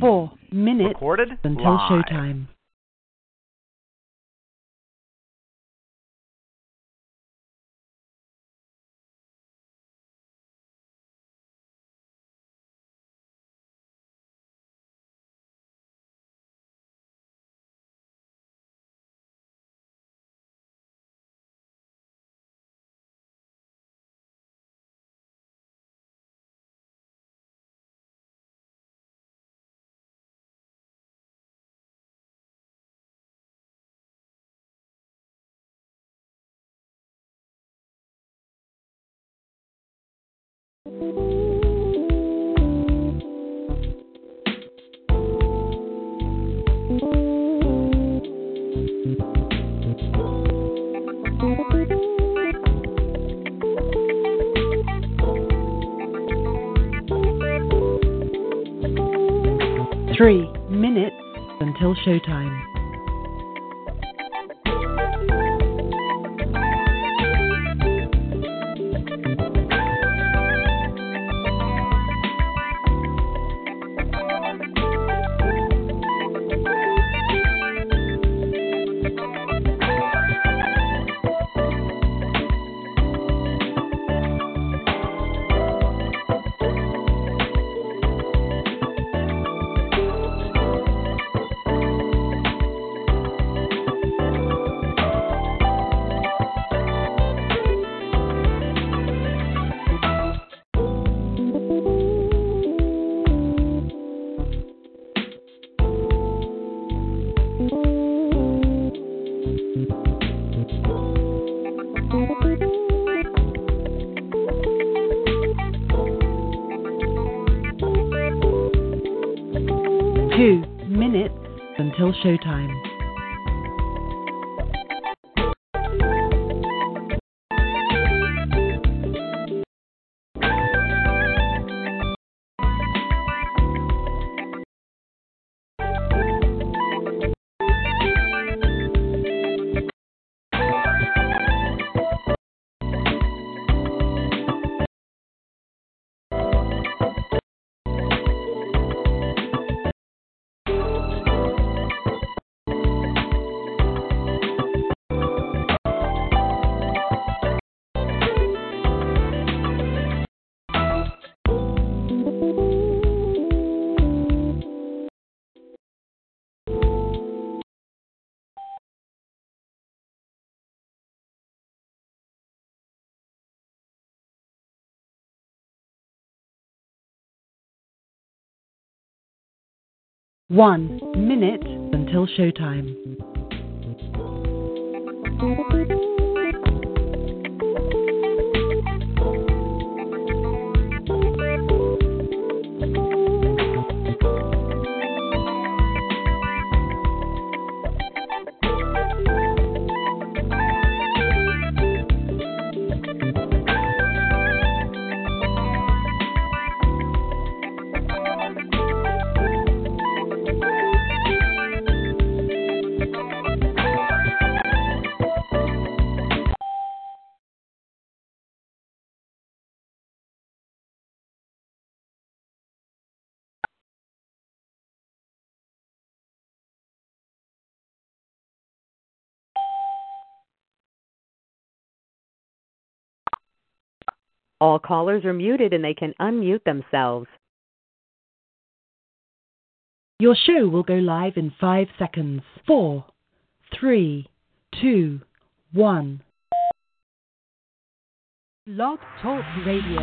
Four minutes Recorded until live. showtime. Three minutes until showtime. One minute until showtime. All callers are muted and they can unmute themselves. Your show will go live in five seconds. Four, three, two, one. Blog Talk Radio.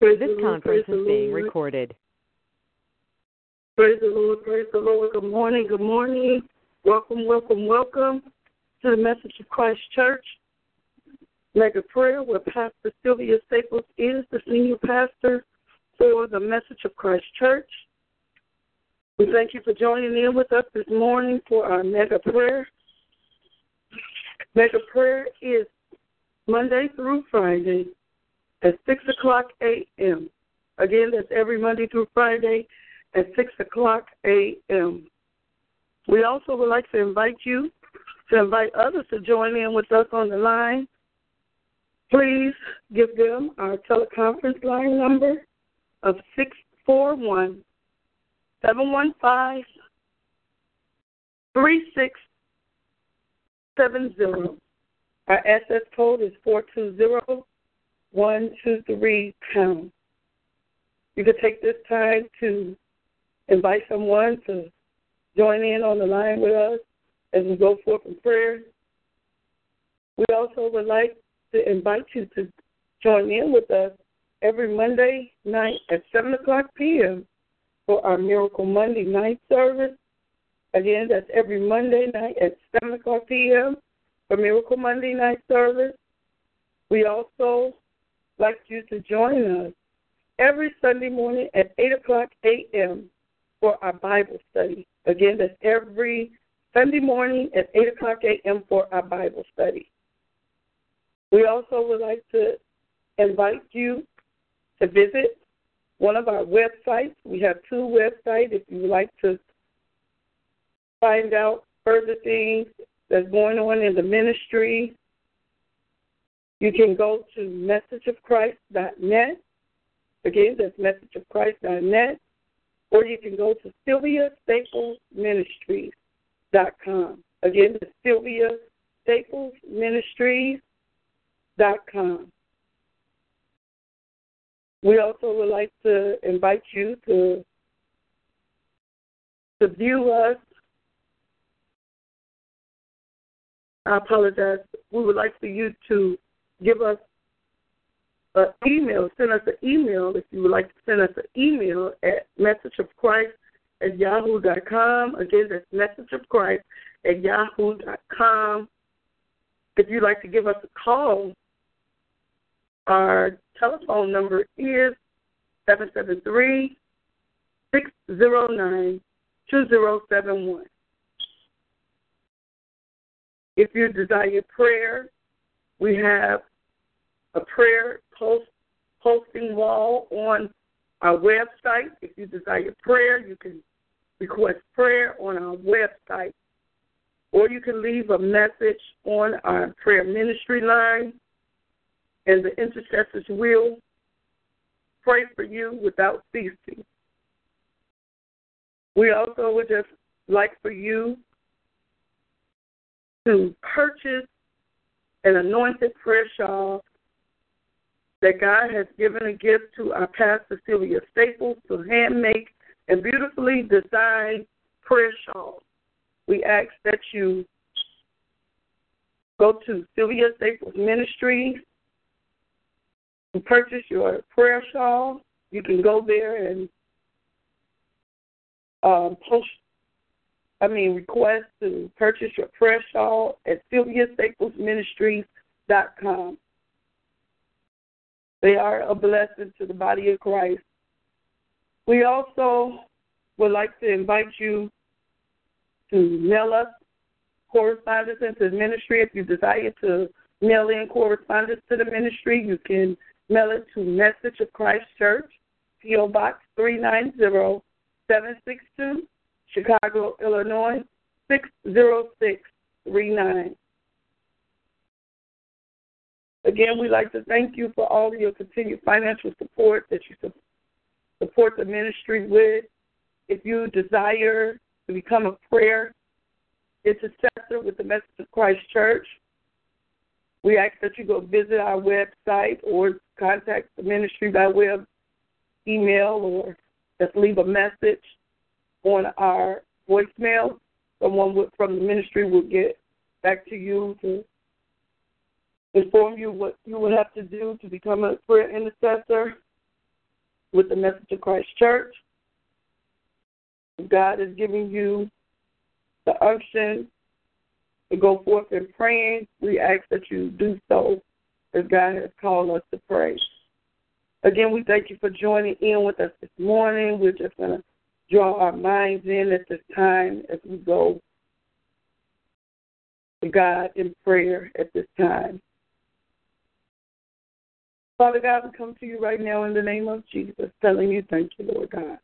Praise This the Lord, conference is being Lord. recorded. Praise the Lord, praise the Lord. Good morning, good morning. Welcome, welcome, welcome to the Message of Christ Church Mega Prayer, where Pastor Sylvia Staples is the senior pastor for the Message of Christ Church. We thank you for joining in with us this morning for our Mega Prayer. Mega Prayer is Monday through Friday at 6 o'clock a.m. Again, that's every Monday through Friday at 6 o'clock a.m. We also would like to invite you to invite others to join in with us on the line. Please give them our teleconference line number of 641 715 3670. Our access code is 420 123 pound. You could take this time to invite someone to join in on the line with us as we go forth in prayer. We also would like to invite you to join in with us every Monday night at 7 o'clock p.m. for our Miracle Monday night service. Again, that's every Monday night at 7 o'clock p.m. for Miracle Monday night service. We also like you to join us every Sunday morning at 8 o'clock a.m. for our Bible study. Again, that's every Sunday morning at 8 o'clock a.m. for our Bible study. We also would like to invite you to visit one of our websites. We have two websites if you would like to find out further things that's going on in the ministry. You can go to messageofchrist.net. Again, that's messageofchrist.net. Or you can go to Sylvia Staples Ministries.com. Again, that's Sylvia Staples Ministries dot com. We also would like to invite you to to view us. I apologize. We would like for you to give us an email. Send us an email if you would like to send us an email at messageofchrist at yahoo.com. Again, that's Message of Christ at yahoo.com. If you'd like to give us a call, our telephone number is 773 609 2071. If you desire prayer, we have a prayer post posting wall on our website. If you desire prayer, you can request prayer on our website. Or you can leave a message on our prayer ministry line, and the intercessors will pray for you without ceasing. We also would just like for you to purchase an anointed prayer shawl that God has given a gift to our pastor Sylvia Staples to hand make and beautifully designed prayer shawls. We ask that you go to Sylvia Staples Ministries and purchase your prayer shawl. You can go there and um, post, I mean, request to purchase your prayer shawl at SylviaStaplesMinistries.com. They are a blessing to the body of Christ. We also would like to invite you to mail us correspondence into the ministry. If you desire to mail in correspondence to the ministry, you can mail it to Message of Christ Church, P.O. Box 390-762, Chicago, Illinois 60639. Again, we'd like to thank you for all of your continued financial support that you support the ministry with. If you desire to become a prayer intercessor with the Message of Christ Church, we ask that you go visit our website or contact the ministry by web email or just leave a message on our voicemail. Someone from the ministry will get back to you to inform you what you would have to do to become a prayer intercessor with the Message of Christ Church. God is giving you the unction to go forth in praying, we ask that you do so as God has called us to pray. Again, we thank you for joining in with us this morning. We're just going to draw our minds in at this time as we go to God in prayer at this time. Father God, we come to you right now in the name of Jesus, telling you thank you, Lord God.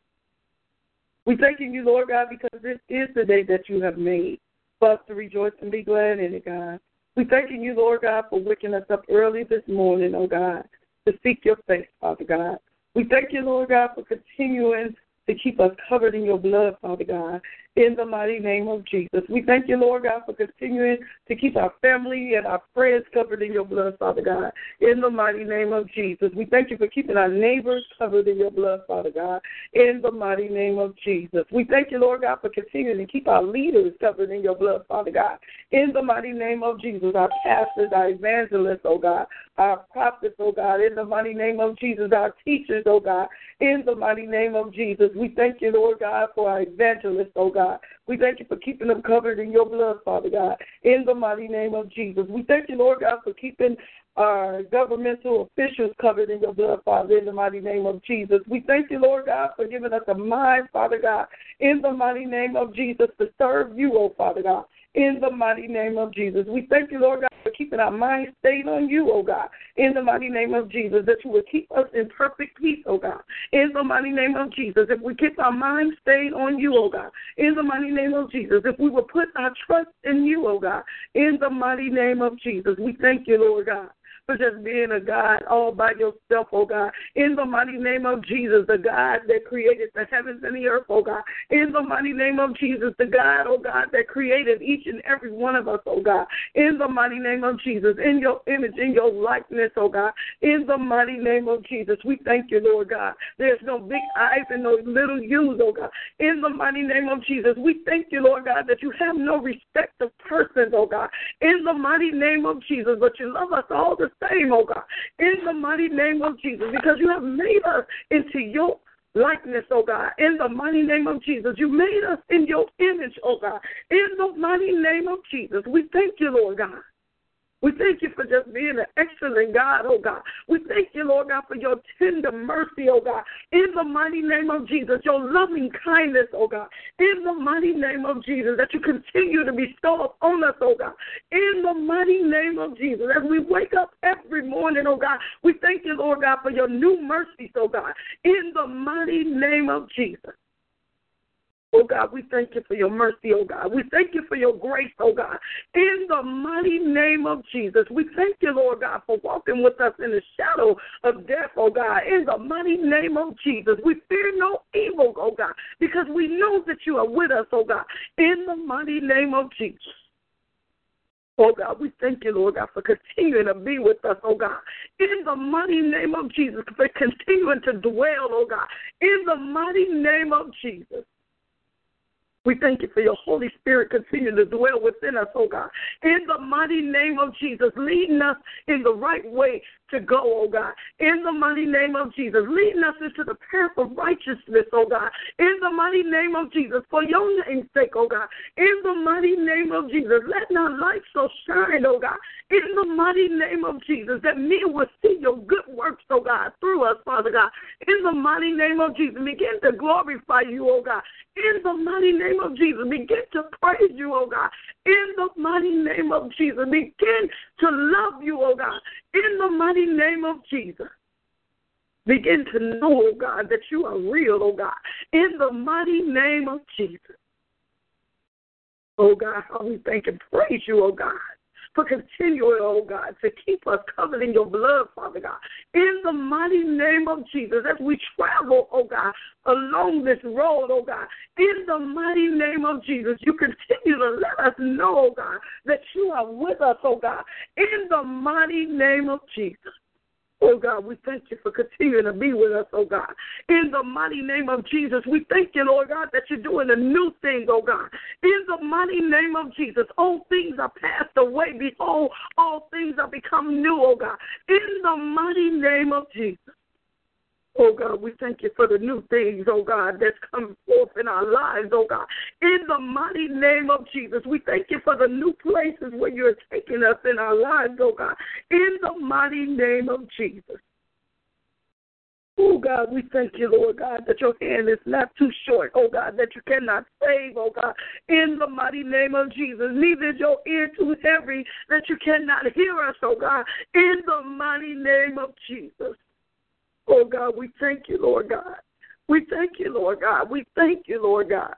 We thanking you, Lord God, because this is the day that you have made for us to rejoice and be glad in it, God. We thanking you, Lord God, for waking us up early this morning, oh God, to seek your face, Father God. We thank you, Lord God, for continuing to keep us covered in your blood, Father God in the mighty name of Jesus. We thank you, Lord God, for continuing to keep our family and our friends covered in your blood, Father God, in the mighty name of Jesus. We thank you for keeping our neighbors covered in your blood, Father God, in the mighty name of Jesus. We thank you, Lord God, for continuing to keep our leaders covered in your blood, Father God, in the mighty name of Jesus. Our pastors, our evangelists, oh God, our prophets, oh God, in the mighty name of Jesus, our teachers, oh God, in the mighty name of Jesus. We thank you, Lord God, for our evangelists, oh God. God. We thank you for keeping them covered in your blood, Father God, in the mighty name of Jesus. We thank you, Lord God, for keeping our governmental officials covered in your blood, Father, in the mighty name of Jesus. We thank you, Lord God, for giving us a mind, Father God, in the mighty name of Jesus, to serve you, oh Father God in the mighty name of Jesus. We thank you, Lord God, for keeping our minds stayed on you, oh God, in the mighty name of Jesus, that you will keep us in perfect peace, oh God, in the mighty name of Jesus. If we keep our minds stayed on you, oh God, in the mighty name of Jesus, if we will put our trust in you, oh God, in the mighty name of Jesus, we thank you, Lord God for just being a God all by yourself, oh God. In the mighty name of Jesus, the God that created the heavens and the earth, oh God. In the mighty name of Jesus, the God, oh God, that created each and every one of us, oh God. In the mighty name of Jesus, in your image, in your likeness, oh God. In the mighty name of Jesus, we thank you, Lord God. There's no big eyes and no little U's, oh God. In the mighty name of Jesus, we thank you, Lord God, that you have no respect of persons, oh God. In the mighty name of Jesus, but you love us all the same, oh God, in the mighty name of Jesus, because you have made us into your likeness, oh God. In the mighty name of Jesus, you made us in your image, oh God. In the mighty name of Jesus, we thank you, Lord God. We thank you for just being an excellent God, oh God. We thank you, Lord God, for your tender mercy, oh God. In the mighty name of Jesus, your loving kindness, oh God. In the mighty name of Jesus, that you continue to bestow upon us, oh God. In the mighty name of Jesus, as we wake up every morning, oh God, we thank you, Lord God, for your new mercies, oh God. In the mighty name of Jesus. Oh God, we thank you for your mercy, oh God. We thank you for your grace, oh God. In the mighty name of Jesus, we thank you, Lord God, for walking with us in the shadow of death, oh God. In the mighty name of Jesus, we fear no evil, oh God, because we know that you are with us, oh God. In the mighty name of Jesus. Oh God, we thank you, Lord God, for continuing to be with us, oh God. In the mighty name of Jesus, for continuing to dwell, oh God. In the mighty name of Jesus. We thank you for your Holy Spirit continuing to dwell within us, oh God. In the mighty name of Jesus, leading us in the right way to go, oh God. In the mighty name of Jesus, leading us into the path of righteousness, oh God. In the mighty name of Jesus, for your name's sake, oh God. In the mighty name of Jesus, let our light so shine, oh God. In the mighty name of Jesus, that men will see your good works, oh God, through us, Father God. In the mighty name of Jesus, begin to glorify you, oh God. In the mighty name of Jesus, begin to praise you, oh God. In the mighty name of Jesus, begin to love you, oh God. In the mighty name of Jesus. Begin to know, oh God, that you are real, oh God. In the mighty name of Jesus. Oh God, how we thank and praise you, oh God for continuing, oh God, to keep us covered in your blood, Father God. In the mighty name of Jesus, as we travel, oh God, along this road, oh God, in the mighty name of Jesus, you continue to let us know, oh God, that you are with us, oh God, in the mighty name of Jesus. Oh God, we thank you for continuing to be with us, oh God. In the mighty name of Jesus, we thank you, Lord God, that you're doing a new thing, oh God. In the mighty name of Jesus, all things are passed away. Behold, all things are become new, oh God. In the mighty name of Jesus. Oh God, we thank you for the new things, oh God, that's coming forth in our lives, oh God. In the mighty name of Jesus, we thank you for the new places where you're taking us in our lives, oh God. In the mighty name of Jesus. Oh God, we thank you, Lord God, that your hand is not too short, oh God, that you cannot save, oh God, in the mighty name of Jesus. Neither is your ear too heavy that you cannot hear us, oh God, in the mighty name of Jesus. Oh God, we thank you, Lord God. We thank you, Lord God. We thank you, Lord God.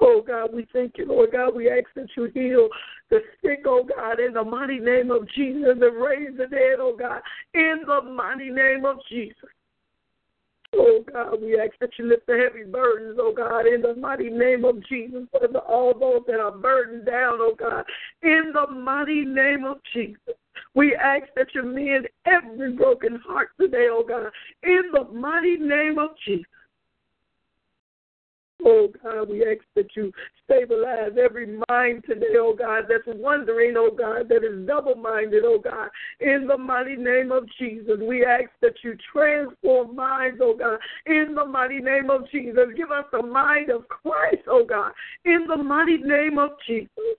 Oh God, we thank you, Lord God. We ask that you heal the sick, oh God, in the mighty name of Jesus, and raise the dead, oh God, in the mighty name of Jesus. Oh God, we ask that you lift the heavy burdens, oh God, in the mighty name of Jesus, for all those that are burdened down, oh God, in the mighty name of Jesus. We ask that you mend every broken heart today, oh God, in the mighty name of Jesus. Oh God, we ask that you stabilize every mind today, oh God, that's wondering, oh God, that is double minded, oh God. In the mighty name of Jesus, we ask that you transform minds, oh God. In the mighty name of Jesus, give us the mind of Christ, oh God. In the mighty name of Jesus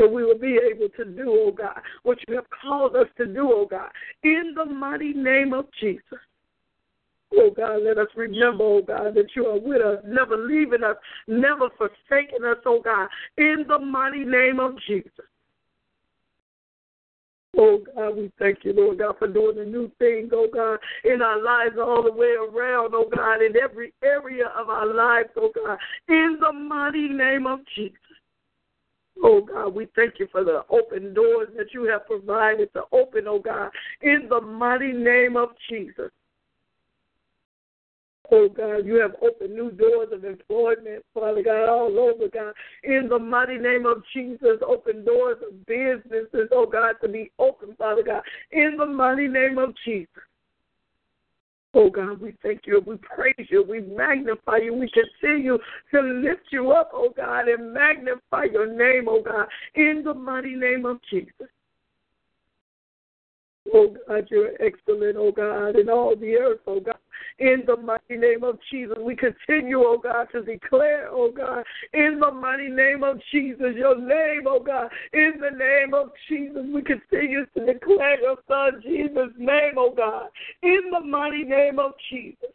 that we will be able to do, oh God, what you have called us to do, oh God, in the mighty name of Jesus. Oh God, let us remember, oh God, that you are with us, never leaving us, never forsaking us, oh God, in the mighty name of Jesus. Oh God, we thank you, Lord God, for doing a new thing, oh God, in our lives all the way around, oh God, in every area of our lives, oh God, in the mighty name of Jesus. Oh God, we thank you for the open doors that you have provided to open, oh God, in the mighty name of Jesus. Oh God, you have opened new doors of employment, Father God, all over, God. In the mighty name of Jesus, open doors of businesses, oh God, to be open, Father God. In the mighty name of Jesus. Oh God, we thank you, we praise you, we magnify you, we continue you to lift you up, oh God, and magnify your name, oh God, in the mighty name of Jesus. Oh God, you're excellent, oh God, in all the earth, oh God. In the mighty name of Jesus, we continue, oh God, to declare, oh God, in the mighty name of Jesus, your name, oh God. In the name of Jesus, we continue to declare your Son Jesus' name, oh God. In the mighty name of Jesus.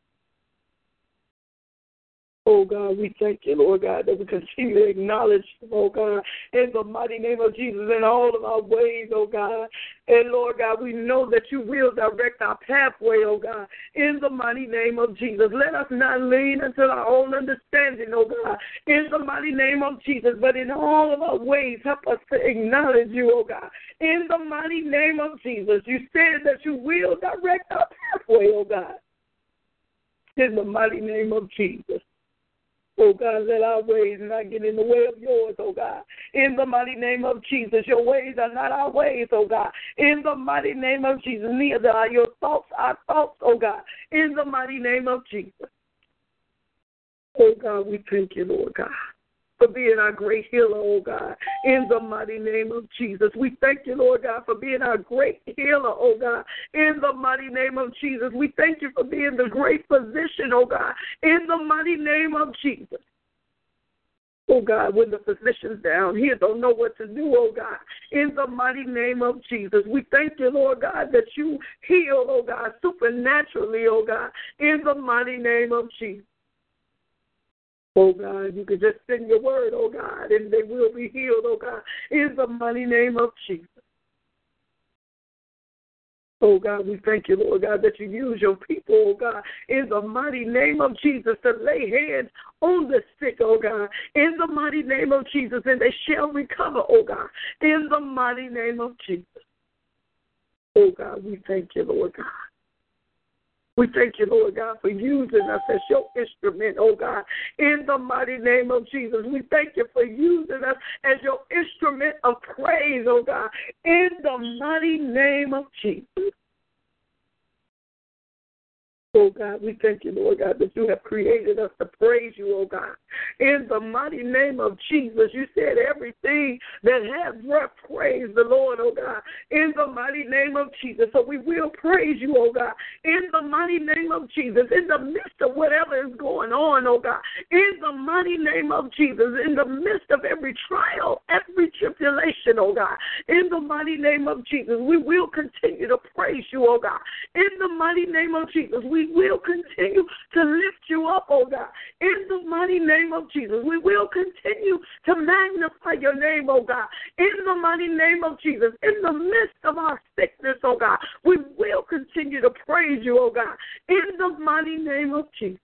Oh God, we thank you, Lord God, that we continue to acknowledge, you, oh God, in the mighty name of Jesus in all of our ways, oh God. And Lord God, we know that you will direct our pathway, oh God, in the mighty name of Jesus. Let us not lean into our own understanding, oh God, in the mighty name of Jesus, but in all of our ways, help us to acknowledge you, oh God, in the mighty name of Jesus. You said that you will direct our pathway, oh God, in the mighty name of Jesus. Oh God, let our ways not get in the way of yours, oh God. In the mighty name of Jesus, your ways are not our ways, oh God. In the mighty name of Jesus, neither are your thoughts our thoughts, oh God. In the mighty name of Jesus. Oh God, we thank you, Lord God for being our great healer, oh God, in the mighty name of Jesus. We thank you, Lord God, for being our great healer, oh God, in the mighty name of Jesus. We thank you for being the great physician, oh God, in the mighty name of Jesus. Oh God, when the physicians down here don't know what to do, oh God, in the mighty name of Jesus, we thank you, Lord God, that you heal, oh God, supernaturally, oh God, in the mighty name of Jesus. Oh God, you can just send your word, oh God, and they will be healed, oh God, in the mighty name of Jesus. Oh God, we thank you, Lord God, that you use your people, oh God, in the mighty name of Jesus to lay hands on the sick, oh God, in the mighty name of Jesus, and they shall recover, oh God, in the mighty name of Jesus. Oh God, we thank you, Lord God. We thank you, Lord God, for using us as your instrument, oh God, in the mighty name of Jesus. We thank you for using us as your instrument of praise, oh God, in the mighty name of Jesus. Oh God, we thank you, Lord God, that you have created us to praise you, oh God. In the mighty name of Jesus, you said everything that has breath, praise the Lord, oh God. In the mighty name of Jesus. So we will praise you, oh God. In the mighty name of Jesus, in the midst of whatever is going on, oh God. In the mighty name of Jesus, in the midst of every trial, every tribulation, oh God. In the mighty name of Jesus, we will continue to praise you, oh God. In the mighty name of Jesus, we will continue to lift you up, oh God. In the mighty name of Jesus, we will continue to magnify your name, oh God. In the mighty name of Jesus, in the midst of our sickness, oh God, we will continue to praise you, oh God. In the mighty name of Jesus.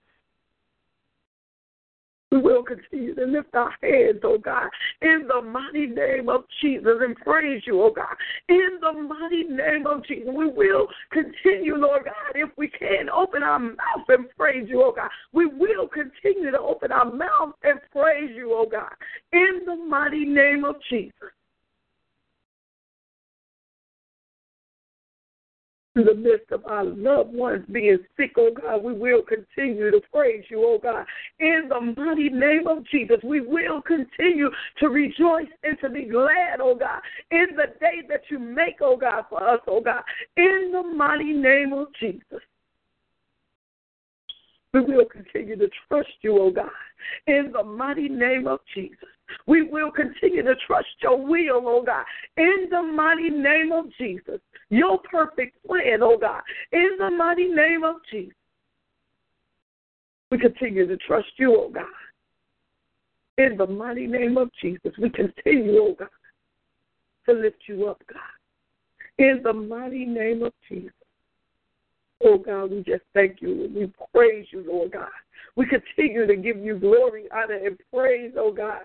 We will continue to lift our hands, oh God, in the mighty name of Jesus and praise you, oh God. In the mighty name of Jesus, we will continue, Lord God, if we can open our mouth and praise you, oh God. We will continue to open our mouth and praise you, oh God, in the mighty name of Jesus. In the midst of our loved ones being sick, oh God, we will continue to praise you, oh God. In the mighty name of Jesus, we will continue to rejoice and to be glad, oh God, in the day that you make, oh God, for us, oh God. In the mighty name of Jesus. We will continue to trust you, oh God, in the mighty name of Jesus. We will continue to trust your will, oh God, in the mighty name of Jesus. Your perfect plan, oh God, in the mighty name of Jesus. We continue to trust you, oh God. In the mighty name of Jesus, we continue, oh God, to lift you up, God. In the mighty name of Jesus. Oh God, we just thank you and we praise you, Lord God. We continue to give you glory, honor, and praise, oh God.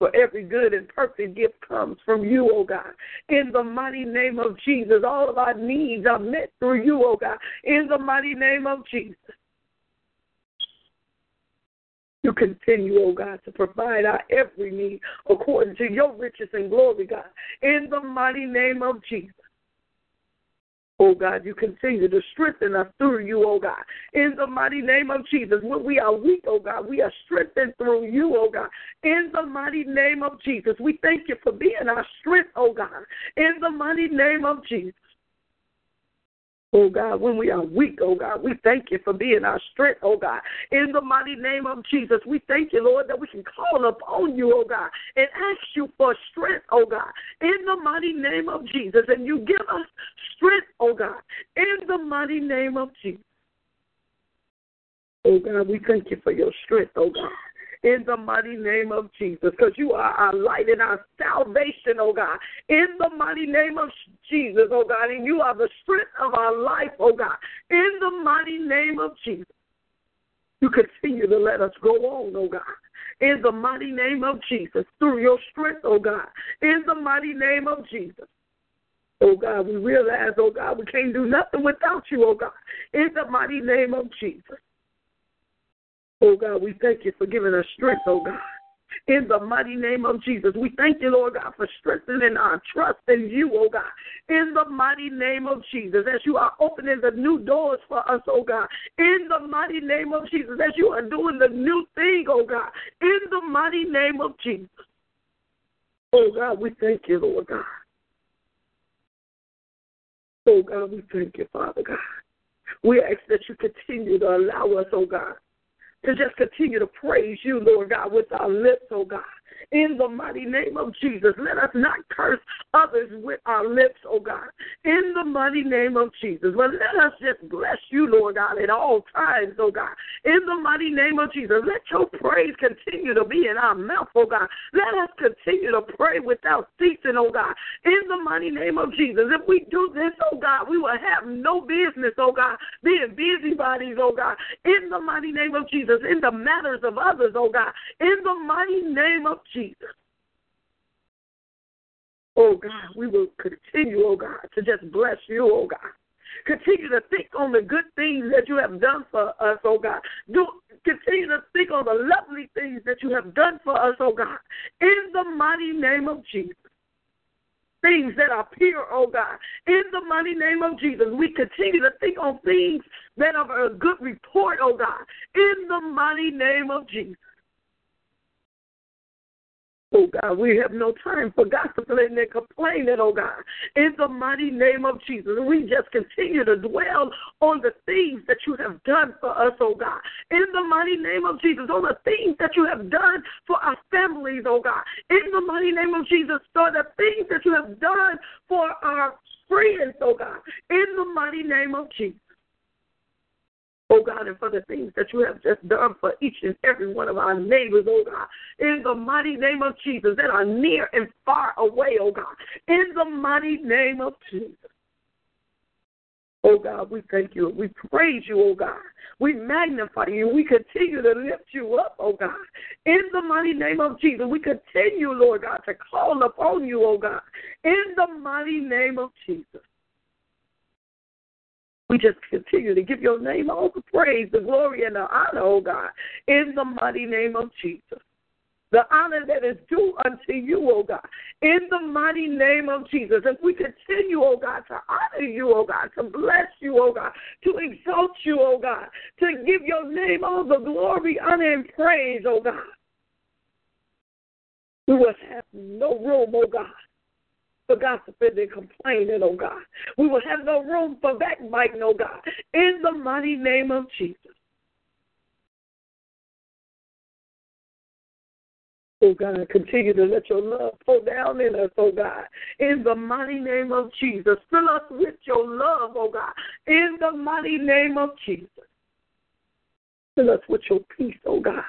For every good and perfect gift comes from you, oh God. In the mighty name of Jesus, all of our needs are met through you, oh God. In the mighty name of Jesus. You continue, oh God, to provide our every need according to your riches and glory, God. In the mighty name of Jesus. Oh God, you continue to strengthen us through you, oh God. In the mighty name of Jesus, when we are weak, oh God, we are strengthened through you, oh God. In the mighty name of Jesus, we thank you for being our strength, oh God. In the mighty name of Jesus. Oh God, when we are weak, oh God, we thank you for being our strength, oh God. In the mighty name of Jesus, we thank you, Lord, that we can call upon you, oh God, and ask you for strength, oh God. In the mighty name of Jesus, and you give us strength, oh God. In the mighty name of Jesus. Oh God, we thank you for your strength, oh God in the mighty name of Jesus, because you are our light and our salvation, oh God, in the mighty name of Jesus, oh God, and you are the strength of our life, oh God, in the mighty name of Jesus. You continue to let us go on, oh God. In the mighty name of Jesus, through your strength, oh God. In the mighty name of Jesus. Oh God, we realize, oh God, we can't do nothing without you, oh God. In the mighty name of Jesus. Oh God, we thank you for giving us strength, oh God. In the mighty name of Jesus, we thank you, Lord God, for strengthening our trust in you, oh God. In the mighty name of Jesus, as you are opening the new doors for us, oh God. In the mighty name of Jesus, as you are doing the new thing, oh God. In the mighty name of Jesus. Oh God, we thank you, Lord God. Oh God, we thank you, Father God. We ask that you continue to allow us, oh God, to just continue to praise you, Lord God, with our lips, oh God in the mighty name of Jesus. Let us not curse others with our lips, oh God, in the mighty name of Jesus. But let us just bless you, Lord God, at all times, oh God, in the mighty name of Jesus. Let your praise continue to be in our mouth, oh God. Let us continue to pray without ceasing, oh God, in the mighty name of Jesus. If we do this, oh God, we will have no business, oh God, being busybodies, oh God, in the mighty name of Jesus, in the matters of others, oh God, in the mighty name of Jesus. Oh God, we will continue, oh God, to just bless you, oh God. Continue to think on the good things that you have done for us, oh God. Do continue to think on the lovely things that you have done for us, oh God. In the mighty name of Jesus. things that are pure, oh God. In the mighty name of Jesus, we continue to think on things that are a good report, oh God. In the mighty name of Jesus. Oh God, we have no time for gossiping and complaining, oh God. In the mighty name of Jesus, we just continue to dwell on the things that you have done for us, oh God. In the mighty name of Jesus, on the things that you have done for our families, oh God. In the mighty name of Jesus, for the things that you have done for our friends, oh God. In the mighty name of Jesus oh God, and for the things that you have just done for each and every one of our neighbors, oh God, in the mighty name of Jesus, that are near and far away, oh God, in the mighty name of Jesus. Oh God, we thank you. We praise you, oh God. We magnify you. We continue to lift you up, oh God. In the mighty name of Jesus, we continue, Lord God, to call upon you, oh God. In the mighty name of Jesus. We just continue to give your name all the praise, the glory, and the honor, oh God, in the mighty name of Jesus. The honor that is due unto you, oh God, in the mighty name of Jesus. As we continue, oh God, to honor you, oh God, to bless you, oh God, to exalt you, oh God, to give your name all the glory, honor, and praise, oh God. We will have no room, oh God, for gossiping and complaining, oh God. We will have no room for backbiting, oh God, in the mighty name of Jesus. Oh God, continue to let your love flow down in us, oh God. In the mighty name of Jesus. Fill us with your love, oh God. In the mighty name of Jesus. Fill us with your peace, oh God.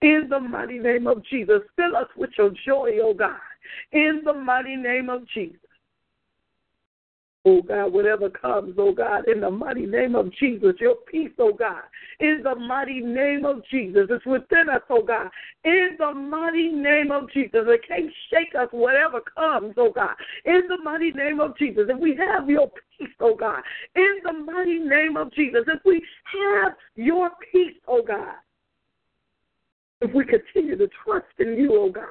In the mighty name of Jesus. Fill us with your joy, oh God in the mighty name of Jesus. Oh God, whatever comes, oh God, in the mighty name of Jesus, your peace, oh God, in the mighty name of Jesus, it's within us, oh God, in the mighty name of Jesus. It can't shake us, whatever comes, oh God, in the mighty name of Jesus. If we have your peace, oh God, in the mighty name of Jesus, if we have your peace, oh God, if we continue to trust in you, oh God,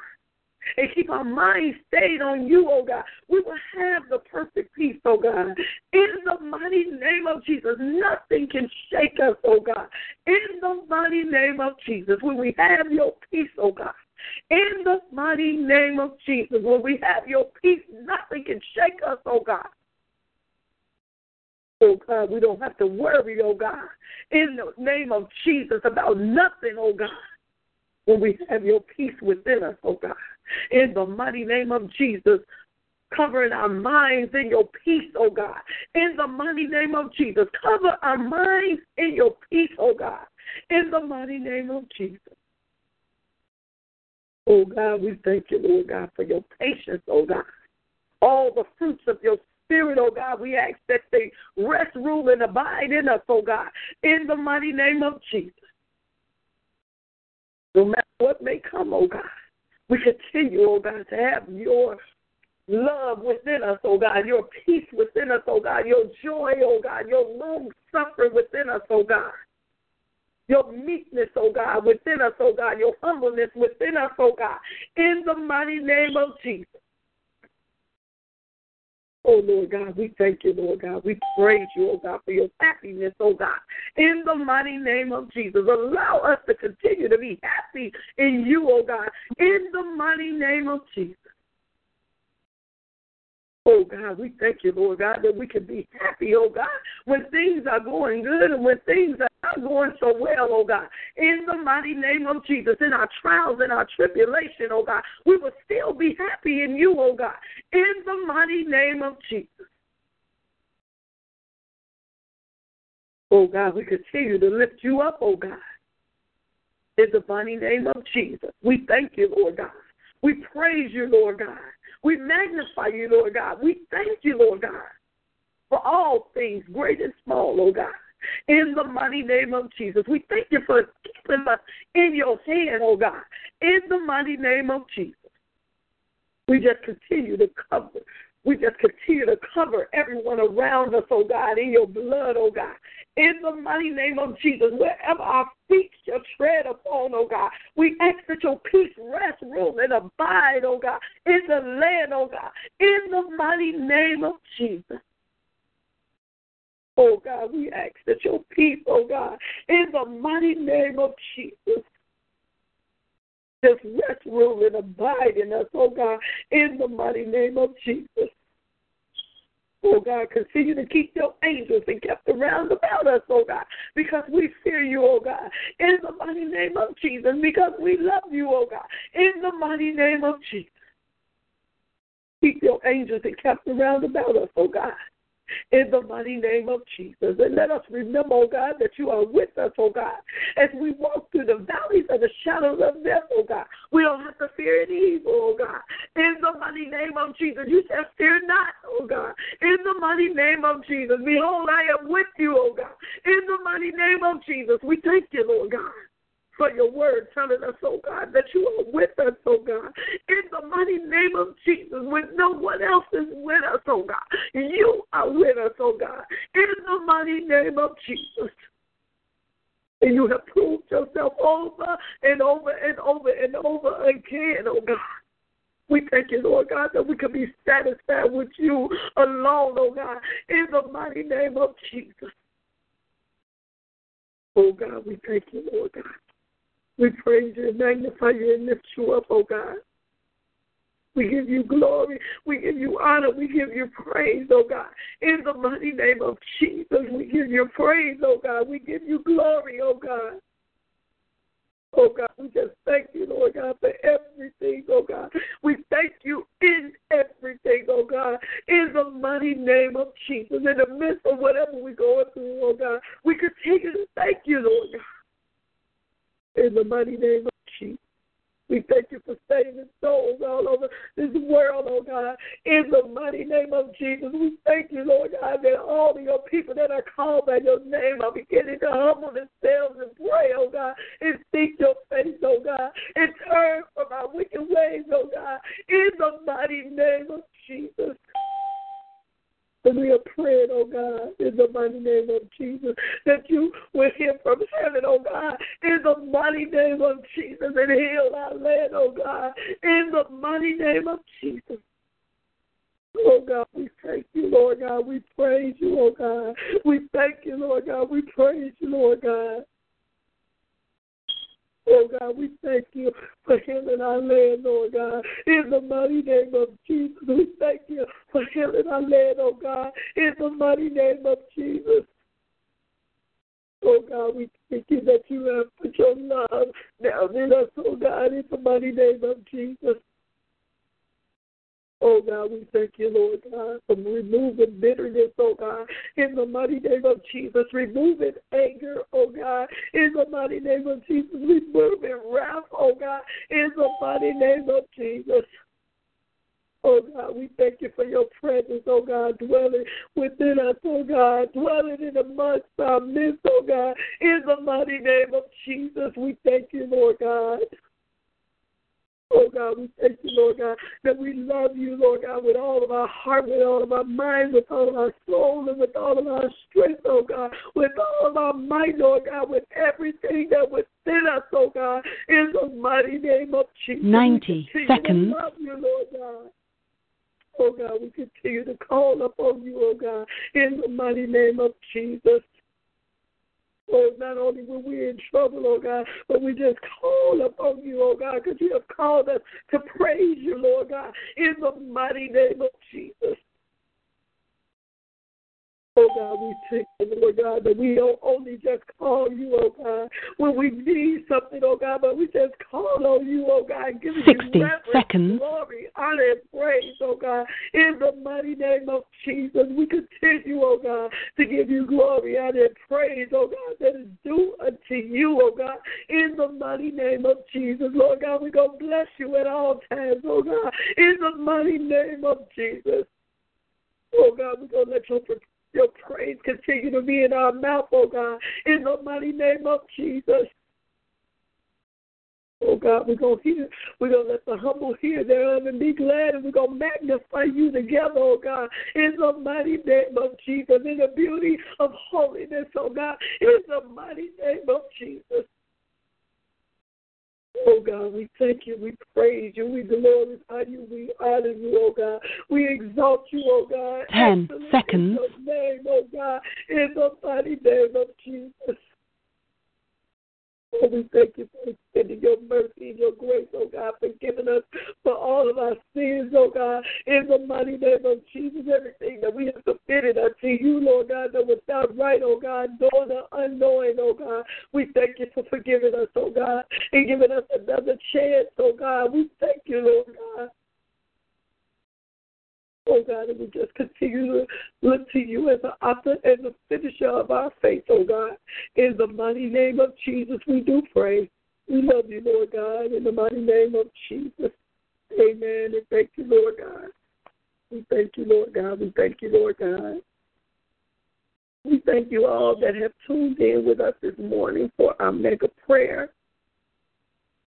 and keep our minds stayed on you, oh God, we will have the perfect peace, oh God. In the mighty name of Jesus, nothing can shake us, oh God. In the mighty name of Jesus, when we have your peace, oh God. In the mighty name of Jesus, when we have your peace, nothing can shake us, oh God. Oh God, we don't have to worry, oh God, in the name of Jesus about nothing, oh God, when we have your peace within us, oh God in the mighty name of Jesus. Covering our minds in your peace, oh God. In the mighty name of Jesus. Cover our minds in your peace, oh God. In the mighty name of Jesus. Oh God, we thank you, Lord God, for your patience, oh God. All the fruits of your spirit, oh God, we ask that they rest, rule, and abide in us, oh God. In the mighty name of Jesus. No matter what may come, oh God. We continue, oh God, to have your love within us, oh God, your peace within us, oh God, your joy, oh God, your long suffering within us, oh God. Your meekness, oh God, within us, oh God, your humbleness within us, oh God, in the mighty name of Jesus. Oh, Lord God, we thank you, Lord God. We praise you, oh God, for your happiness, oh God. In the mighty name of Jesus, allow us to continue to be happy in you, oh God. In the mighty name of Jesus. Oh God, we thank you, Lord God, that we can be happy, oh God, when things are going good and when things are not going so well, oh God. In the mighty name of Jesus, in our trials and our tribulation, oh God, we will still be happy in you, oh God. In the mighty name of Jesus. Oh God, we continue to lift you up, oh God. In the mighty name of Jesus. We thank you, Lord God. We praise you, Lord God. We magnify you, Lord God. We thank you, Lord God, for all things, great and small, Lord God. In the mighty name of Jesus, we thank you for keeping us in your hand, oh God. In the mighty name of Jesus, we just continue to cover We just continue to cover everyone around us, oh God, in your blood, oh God. In the mighty name of Jesus, wherever our feet shall tread upon, oh God, we ask that your peace rest, rule, and abide, oh God, in the land, oh God, in the mighty name of Jesus. Oh God, we ask that your peace, oh God, in the mighty name of Jesus, just rest, rule, and abide in us, oh God, in the mighty name of Jesus. Oh God, continue to keep your angels and kept around about us, oh God, because we fear you, oh God, in the mighty name of Jesus, because we love you, oh God, in the mighty name of Jesus. Keep your angels and kept around about us, oh God in the mighty name of Jesus. And let us remember, oh God, that you are with us, oh God, as we walk through the valleys of the shadows of death, oh God. We don't have to fear any evil, oh God. In the mighty name of Jesus, you said, Fear not, oh God. In the mighty name of Jesus, behold, I am with you, oh God. In the mighty name of Jesus, we thank you, Lord God for your word telling us, oh God, that you are with us, oh God. In the mighty name of Jesus, when no one else is with us, oh God, you are with us, oh God. In the mighty name of Jesus. And you have proved yourself over and over and over and over again, oh God. We thank you, Lord God, that we can be satisfied with you alone, oh God, in the mighty name of Jesus. Oh God, we thank you, Lord God. We praise you and magnify you and lift you up, oh God. We give you glory. We give you honor. We give you praise, oh God. In the mighty name of Jesus, we give you praise, oh God. We give you glory, oh God. Oh God, we just thank you, Lord God, for everything, oh God. We thank you in everything, oh God, in the mighty name of Jesus. In the midst of whatever we're going through, oh God, we continue to thank you, Lord God in the mighty name of Jesus. We thank you for saving souls all over this world, oh God. In the mighty name of Jesus, we thank you, Lord God, that all of your people that are called by your name are beginning to humble themselves and pray, oh God, and seek your face, oh God, and turn from our wicked ways, oh God. In the mighty name of Jesus. And we are praying, oh God, in the mighty name of Jesus, that you will hear from heaven, oh God, in the mighty name of Jesus, and heal our land, oh God, in the mighty name of Jesus. Oh God, we thank you, Lord God. We praise you, oh God. We thank you, Lord God. We praise you, Lord God. Oh God, we thank you for healing our land, Lord God. In the mighty name of Jesus, we thank you for healing our land, oh God. In the mighty name of Jesus. Oh God, we thank you that you have put your love down in us, oh God, in the mighty name of Jesus. Oh God, we thank you, Lord God, for removing bitterness, oh God, in the mighty name of Jesus. Removing anger, oh God, in the mighty name of Jesus. Removing wrath, oh God, in the mighty name of Jesus. Oh God, we thank you for your presence, oh God, dwelling within us, oh God, dwelling in amongst our midst, oh God, in the mighty name of Jesus. We thank you, Lord God. Oh God, we thank you, Lord God, that we love you, Lord God, with all of our heart, with all of our mind, with all of our soul, and with all of our strength, oh God, with all of our might, Lord God, with everything that was within us, oh God, in the mighty name of Jesus. 90 seconds. love you, Lord God. Oh God, we continue to call upon you, oh God, in the mighty name of Jesus. Oh, not only were we in trouble, oh God, but we just call upon you, oh God, because you have called us to praise you, Lord God, in the mighty name of Jesus. Oh God, we thank you, Lord God, that we don't only just call you, oh God, when we need something, oh God, but we just call on you, oh God, giving 60 you reverence, seconds. glory, honor, and praise, oh God, in the mighty name of Jesus. We continue, oh God, to give you glory, honor, and praise, oh God, that is due unto you, oh God, in the mighty name of Jesus. Lord God, we're going to bless you at all times, oh God, in the mighty name of Jesus. Oh God, we're going to let your your praise continue to be in our mouth, oh God, in the mighty name of Jesus. Oh God, we're gonna hear, we're gonna let the humble hear thereof and be glad, and we're gonna magnify you together, oh God, in the mighty name of Jesus, in the beauty of holiness, oh God, in the mighty name of Jesus. Oh God, we thank you, we praise you, we glorify you, we honor you, oh God. We exalt you, oh God. Ten Excellent seconds. Is your name, oh God, in the mighty name of Jesus. Oh, we thank you for extending your mercy and your grace, oh God, forgiving us for all of our sins, oh God, in the mighty name of Jesus. Everything that we have submitted unto you, Lord God, that was not right, oh God, knowing or unknowing, oh God. We thank you for forgiving us, oh God, and giving us another chance, oh God. We thank you, Lord God. Oh God, and we just continue to look to you as the author and the finisher of our faith, oh God. In the mighty name of Jesus, we do pray. We love you, Lord God, in the mighty name of Jesus. Amen. And thank you, Lord God. We thank you, Lord God. We thank you, Lord God. We thank you all that have tuned in with us this morning for our mega prayer.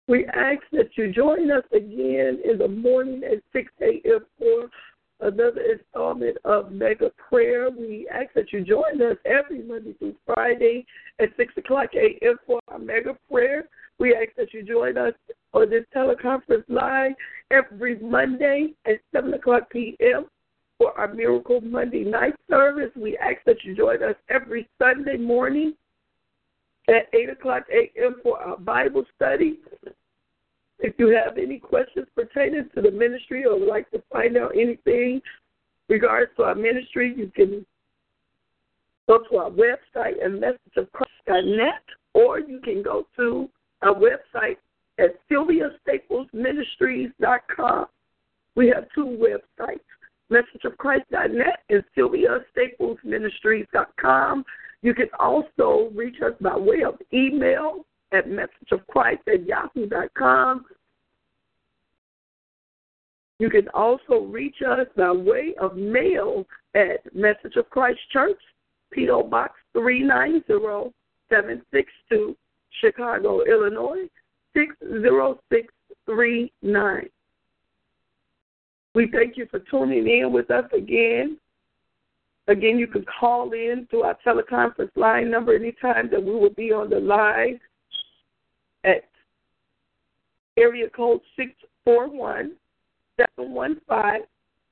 We ask that you join us again in the morning at 6 a.m. for another installment of Mega Prayer. We ask that you join us every Monday through Friday at 6 o'clock a.m. for our Mega Prayer. We ask that you join us on this teleconference line every Monday at 7 o'clock p.m. for our Miracle Monday night service. We ask that you join us every Sunday morning at 8 o'clock a.m. for our Bible study. If you have any questions pertaining to the ministry or would like to find out anything regards to our ministry, you can go to our website at messageofchrist.net or you can go to our website at sylviastaplesministries.com. We have two websites, messageofchrist.net and sylviastaplesministries.com. You can also reach us by way of email at messageofchrist at yahoo.com. You can also reach us by way of mail at Message of Christ Church, P.O. Box 390-762, Chicago, Illinois, 60639. We thank you for tuning in with us again. Again, you can call in to our teleconference line number anytime that we will be on the line area code 641 715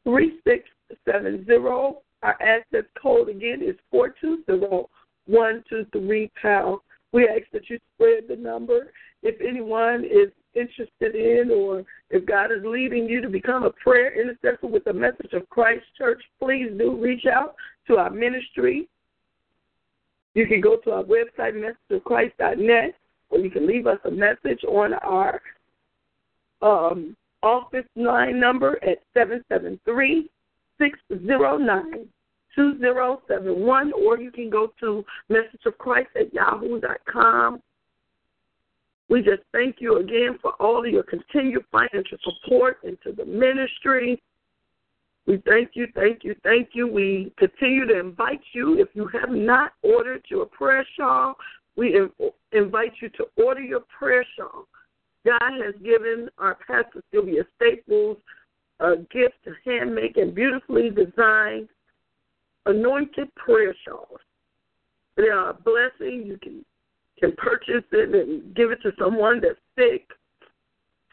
3670. Our access code again is 420 123 pound. We ask that you spread the number. If anyone is interested in or if God is leading you to become a prayer intercessor with the message of Christ Church, please do reach out to our ministry. You can go to our website, messageofchrist.net, or you can leave us a message on our um, office line number at 773 609 2071, or you can go to messageofchrist at yahoo.com. We just thank you again for all of your continued financial support into the ministry. We thank you, thank you, thank you. We continue to invite you, if you have not ordered your prayer shawl, we invite you to order your prayer shawl. God has given our pastor Sylvia Staples a gift to hand make and beautifully designed anointed prayer shawls. They are a blessing. You can can purchase it and give it to someone that's sick,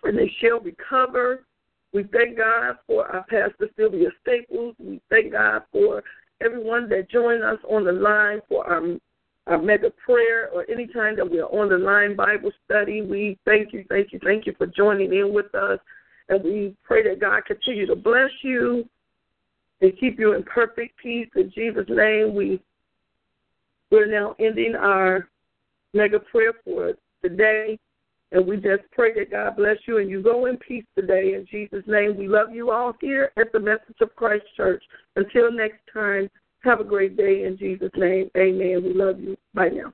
and they shall recover. We thank God for our pastor Sylvia Staples. We thank God for everyone that joined us on the line for our our mega prayer or any time that we're on the line Bible study. We thank you, thank you, thank you for joining in with us. And we pray that God continue to bless you and keep you in perfect peace. In Jesus' name, we we're now ending our mega prayer for today. And we just pray that God bless you and you go in peace today. In Jesus' name, we love you all here at the Message of Christ Church. Until next time, have a great day in Jesus' name. Amen. We love you. Bye now.